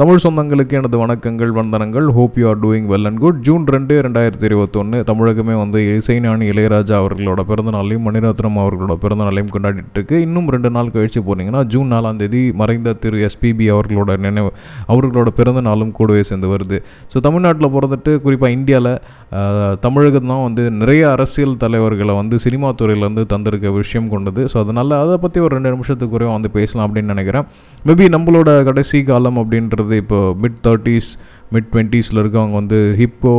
தமிழ் சொந்தங்களுக்கு எனது வணக்கங்கள் வந்தனங்கள். Hope you are doing well and good June ரெண்டு ரெண்டாயிரத்தி இருபத்தொன்று தமிழகமே வந்து இசைஞானி இளையராஜா அவர்களோட பிறந்தநாளையும் மணிரத்னம் அவர்களோட பிறந்தநாளையும் கொண்டாடிட்டு இருக்கு இன்னும் ரெண்டு நாள் கழிச்சு போனீங்கன்னா ஜூன் நாலாம் தேதி மறைந்த திரு எஸ்பிபி அவர்களோட நினைவு அவர்களோட பிறந்த நாளும் கூடவே சேர்ந்து வருது. ஸோ தமிழ்நாட்டில் பிறந்துட்டு குறிப்பாக இந்தியாவில் தமிழகம் தான் வந்து நிறைய அரசியல் தலைவர்களை வந்து சினிமா துறையிலேருந்து தந்திருக்க விஷயம் கொண்டது. ஸோ அதனால் அதை பற்றி ஒரு ரெண்டு நிமிஷத்துக்கு வந்து பேசலாம் அப்படின்னு நினைக்கிறேன். மேபி நம்மளோட கடைசி காலம் அப்படின்றது இப்போ மிட் தேர்ட்டிஸ் மிட் டுவெண்ட்டீஸில் இருக்கவங்க வந்து ஹிப்போ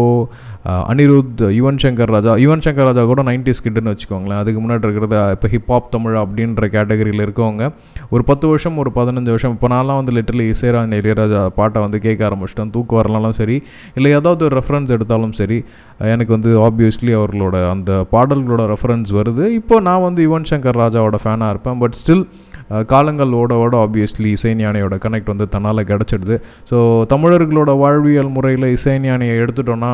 அனிருத் யுவன் சங்கர் ராஜா யுவன் சங்கர் ராஜா கூட நைன்டிஸ் கிட்டுன்னு வச்சுக்கோங்களேன். அதுக்கு முன்னாடி இருக்கிறது இப்போ ஹிப்ஹாப் தமிழ் அப்படின்ற கேட்டகரியில் இருக்கவங்க ஒரு பத்து வருஷம் ஒரு பதினஞ்சு வருஷம் இப்போ நான்லாம் வந்து லிட்டரலி இசைராஜ் இளையராஜா பாட்டை வந்து கேட்க ஆரம்பிச்சிட்டேன். தூக்கு வரலாம் சரி இல்லை ஏதாவது ஒரு ரெஃபரன்ஸ் எடுத்தாலும் சரி எனக்கு வந்து ஆப்வியஸ்லி அவர்களோட அந்த பாடல்களோட ரெஃபரன்ஸ் வருது. இப்போ நான் வந்து யுவன் சங்கர் ராஜாவோட ஃபேனாக இருப்பேன். பட் ஸ்டில் காலங்கள் ஓட ஓட ஆப்வியஸ்லி இசைஞானியோட கனெக்ட் வந்து தன்னால் கிடச்சிடுது. ஸோ தமிழர்களோட வாழ்வியல் முறையில் இசைஞானியை எடுத்துட்டோன்னா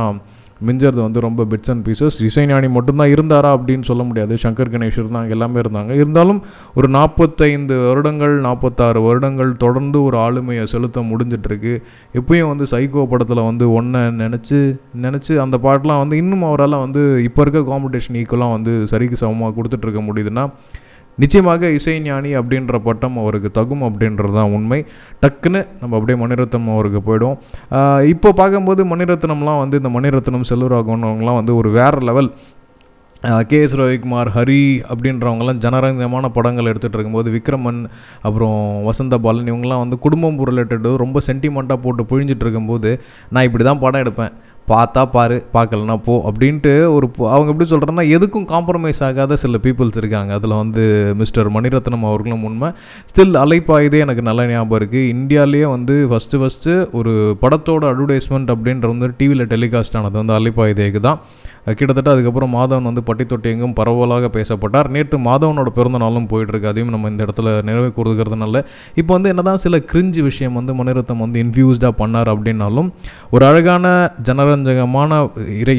மிஞ்சறது வந்து ரொம்ப பிட்ஸ் அண்ட் பீசஸ் இசைஞானி மட்டும்தான் இருந்தாரா அப்படின்னு சொல்ல முடியாது. சங்கர் கணேஷ் இருந்தாங்க எல்லாமே இருந்தாங்க. இருந்தாலும் ஒரு நாற்பத்தைந்து வருடங்கள் நாற்பத்தாறு வருடங்கள் தொடர்ந்து ஒரு ஆளுமையை செலுத்த முடிஞ்சிட்ருக்கு. எப்பயும் வந்து சைகோ படத்தில் வந்து ஒன்றை நினச்சி நினச்சி அந்த பாட்டெலாம் வந்து இன்னும் அவரால் வந்து இப்போ இருக்க காம்படிஷன் ஈக்குவலாக வந்து சரிக்கு சமமாக கொடுத்துட்ருக்க முடியுதுன்னா நிச்சயமாக இசைஞானி அப்படின்ற பட்டம் அவருக்கு தகும் அப்படின்றது தான் உண்மை. டக்குன்னு நம்ம அப்படியே மணிரத்னம் அவருக்கு போயிடும் இப்போ பார்க்கும்போது மணிரத்னம்லாம் வந்து இந்த மணிரத்னம் செல்வராகவனவங்களாம் வந்து ஒரு வேறு level. K S Ravikumar Hari அப்படின்றவங்கலாம் ஜனரஞ்சமான படங்கள் எடுத்துகிட்டு இருக்கும்போது விக்ரமன் அப்புறம் வசந்த பாலன் இவங்கெல்லாம் வந்து குடும்பம் ரிலேட்டடு ரொம்ப சென்டிமெண்ட்டாக போட்டு புழிஞ்சிட்டு இருக்கும்போது நான் இப்படி தான் படம் எடுப்பேன். பார்த்தா பாரு பார்க்கலனா போ அப்படின்ட்டு ஒரு அவங்க எப்படி சொல்கிறேன்னா எதுக்கும் காம்ப்ரமைஸ் ஆகாத சில பீப்புள்ஸ் இருக்காங்க. அதில் வந்து மிஸ்டர் மணிரத்னம் அவர்களும் உண்மை. ஸ்டில் அலைப்பாயுதே எனக்கு நல்ல ஞாபகம் இருக்குது இந்தியாவிலேயே வந்து ஃபஸ்ட்டு ஃபஸ்ட்டு ஒரு படத்தோட அட்வர்டைஸ்மெண்ட் அப்படின்ற வந்து டிவியில் டெலிகாஸ்ட் ஆனது வந்து அலைப்பாயுதேக்கு தான். கிட்டத்தட்ட அதுக்கப்புறம் மாதவன் வந்து பட்டி தொட்டி எங்கும் பரவலாக பேசப்பட்டார். நேற்று மாதவனோட பிறந்த நாளும் போயிட்டுருக்கு. அதையும் நம்ம இந்த இடத்துல நிறைவு கூறுகிறதுனால இப்போ வந்து என்னதான் சில கிரிஞ்சு விஷயம் வந்து மணிரத்னம் வந்து இன்ஃபியூஸ்டாக பண்ணார் அப்படின்னாலும் ஒரு அழகான ஜெனரல் ஜனரஞ்சகமான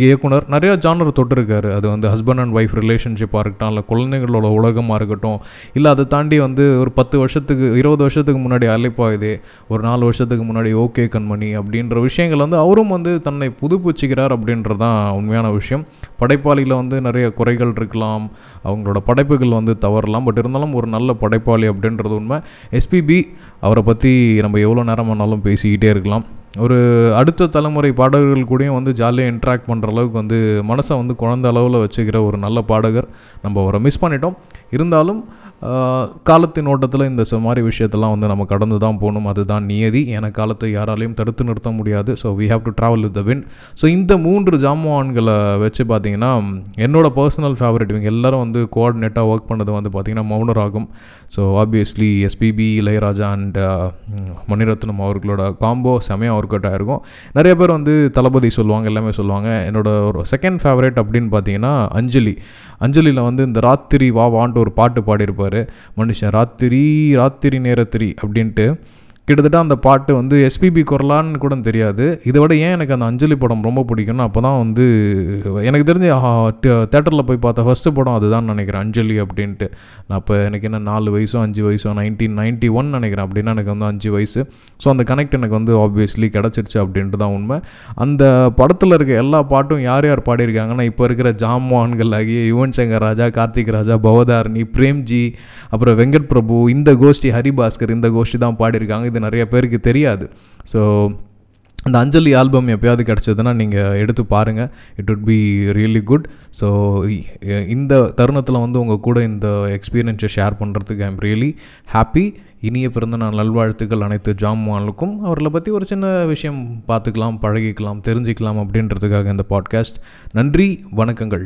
இயக்குனர் நிறைய ஜானர் தொட்டிருக்காரு. அது வந்து ஹஸ்பண்ட் அண்ட் ஒய்ஃப் ரிலேஷன்ஷிப்பாக இருக்கட்டும் இல்லை குழந்தைங்களோட உலகமாக இருக்கட்டும் இல்லை அதை தாண்டி வந்து ஒரு பத்து வருஷத்துக்கு இருபது வருஷத்துக்கு முன்னாடி அழைப்பாயுது ஒரு நாலு வருஷத்துக்கு முன்னாடி ஓகே கண்மணி அப்படின்ற விஷயங்கள் வந்து அவரும் வந்து தன்னை புதுப்பிச்சுக்கிறார் அப்படின்றது தான் உண்மையான விஷயம். படைப்பாளியில் வந்து நிறைய குறைகள் இருக்கலாம் அவங்களோட படைப்புகள் வந்து தவறலாம் பட் இருந்தாலும் ஒரு நல்ல படைப்பாளி அப்படின்றது உண்மை. எஸ்பிபி அவரை பற்றி நம்ம எவ்வளோ நேரம் வேணாலும் பேசிக்கிட்டே இருக்கலாம். ஒரு அடுத்த தலைமுறை பாடகர்கள் கூடயும் வந்து ஜாலியாக இன்ட்ராக்ட் பண்ணுற அளவுக்கு வந்து மனசை வந்து குழந்த அளவில் வச்சுக்கிற ஒரு நல்ல பாடகர் நம்ம அவரை மிஸ் பண்ணிட்டோம். இருந்தாலும் காலத்தின் ஓட்டத்தில் இந்த மாதிரி விஷயத்தெல்லாம் வந்து நம்ம கடந்து தான் போகணும். அதுதான் நியதி. என காலத்தை யாராலையும் தடுத்து நிறுத்த முடியாது. So we have to travel with the win so இந்த மூன்று ஜாமான்களை வச்சு பார்த்தீங்கன்னா என்னோட பர்சனல் ஃபேவரட் இவங்க எல்லோரும் வந்து கோஆர்டினேட்டாக ஒர்க் பண்ணது வந்து பார்த்திங்கன்னா மௌனராகும். So obviously SPB Ilaiyaraaja and Mani Ratnam அவர்களோட காம்போ செமையாக ஒர்க் அவுட் ஆகிருக்கும் நிறைய பேர் வந்து தளபதி சொல்லுவாங்க எல்லாமே சொல்லுவாங்க. என்னோட ஒரு செகண்ட் ஃபேவரட் அப்படின்னு பார்த்தீங்கன்னா அஞ்சலி. அஞ்சலியில் வந்து இந்த ராத்திரி வா வான்ட்டு ஒரு பாட்டு பாடியிருப்பார். மனுஷன் ராத்திரி ராத்திரி நேரத்திரி அப்படின்ட்டு கிட்டத்தட்ட அந்த பாட்டு வந்து எஸ்பிபி குரலான்னு கூட தெரியாது. இதை விட ஏன் எனக்கு அந்த அஞ்சலி படம் ரொம்ப பிடிக்கும்னா அப்போ தான் வந்து எனக்கு தெரிஞ்சு தேட்டரில் போய் பார்த்த ஃபஸ்ட்டு படம் அதுதான் நினைக்கிறேன் அஞ்சலி அப்படின்ட்டு. நான் அப்போ எனக்கு என்ன நாலு வயசோ அஞ்சு வயசோ நைன்டீன் நைன்ட்டி ஒன் நினைக்கிறேன் அப்படின்னா எனக்கு வந்து அஞ்சு வயசு. ஸோ அந்த கனெக்ட் எனக்கு வந்து ஆப்வியஸ்லி கிடச்சிருச்சு அப்படின்ட்டு தான் உண்மை. அந்த படத்தில் இருக்க எல்லா பாட்டும் யார் யார் பாடியிருக்காங்கன்னா இப்போ இருக்கிற ஜாம்வான்கள் ஆகிய யுவன் சங்கர் ராஜா கார்த்திக் ராஜா பவதாரணி பிரேம்ஜி அப்புறம் வெங்கட் பிரபு இந்த கோஷ்டி ஹரிபாஸ்கர் இந்த கோஷ்டி தான் பாடியிருக்காங்க. இது நிறைய பேருக்கு தெரியாது. ஸோ அந்த அஞ்சலி ஆல்பம் எப்போயாவது கிடச்சதுன்னா நீங்கள் எடுத்து பாருங்கள் it would be really good so இந்த தருணத்தில் வந்து உங்கள் கூட இந்த எக்ஸ்பீரியன்ஸை ஷேர் பண்ணுறதுக்கு ஐம் ரியலி ஹாப்பி இனிய பிறந்த நான் நல்வாழ்த்துக்கள் அனைத்து ஜாமானுக்கும் அவர்களை பற்றி ஒரு சின்ன விஷயம் பார்த்துக்கலாம் பழகிக்கலாம் தெரிஞ்சுக்கலாம் அப்படின்றதுக்காக இந்த பாட்காஸ்ட் நன்றி வணக்கங்கள்.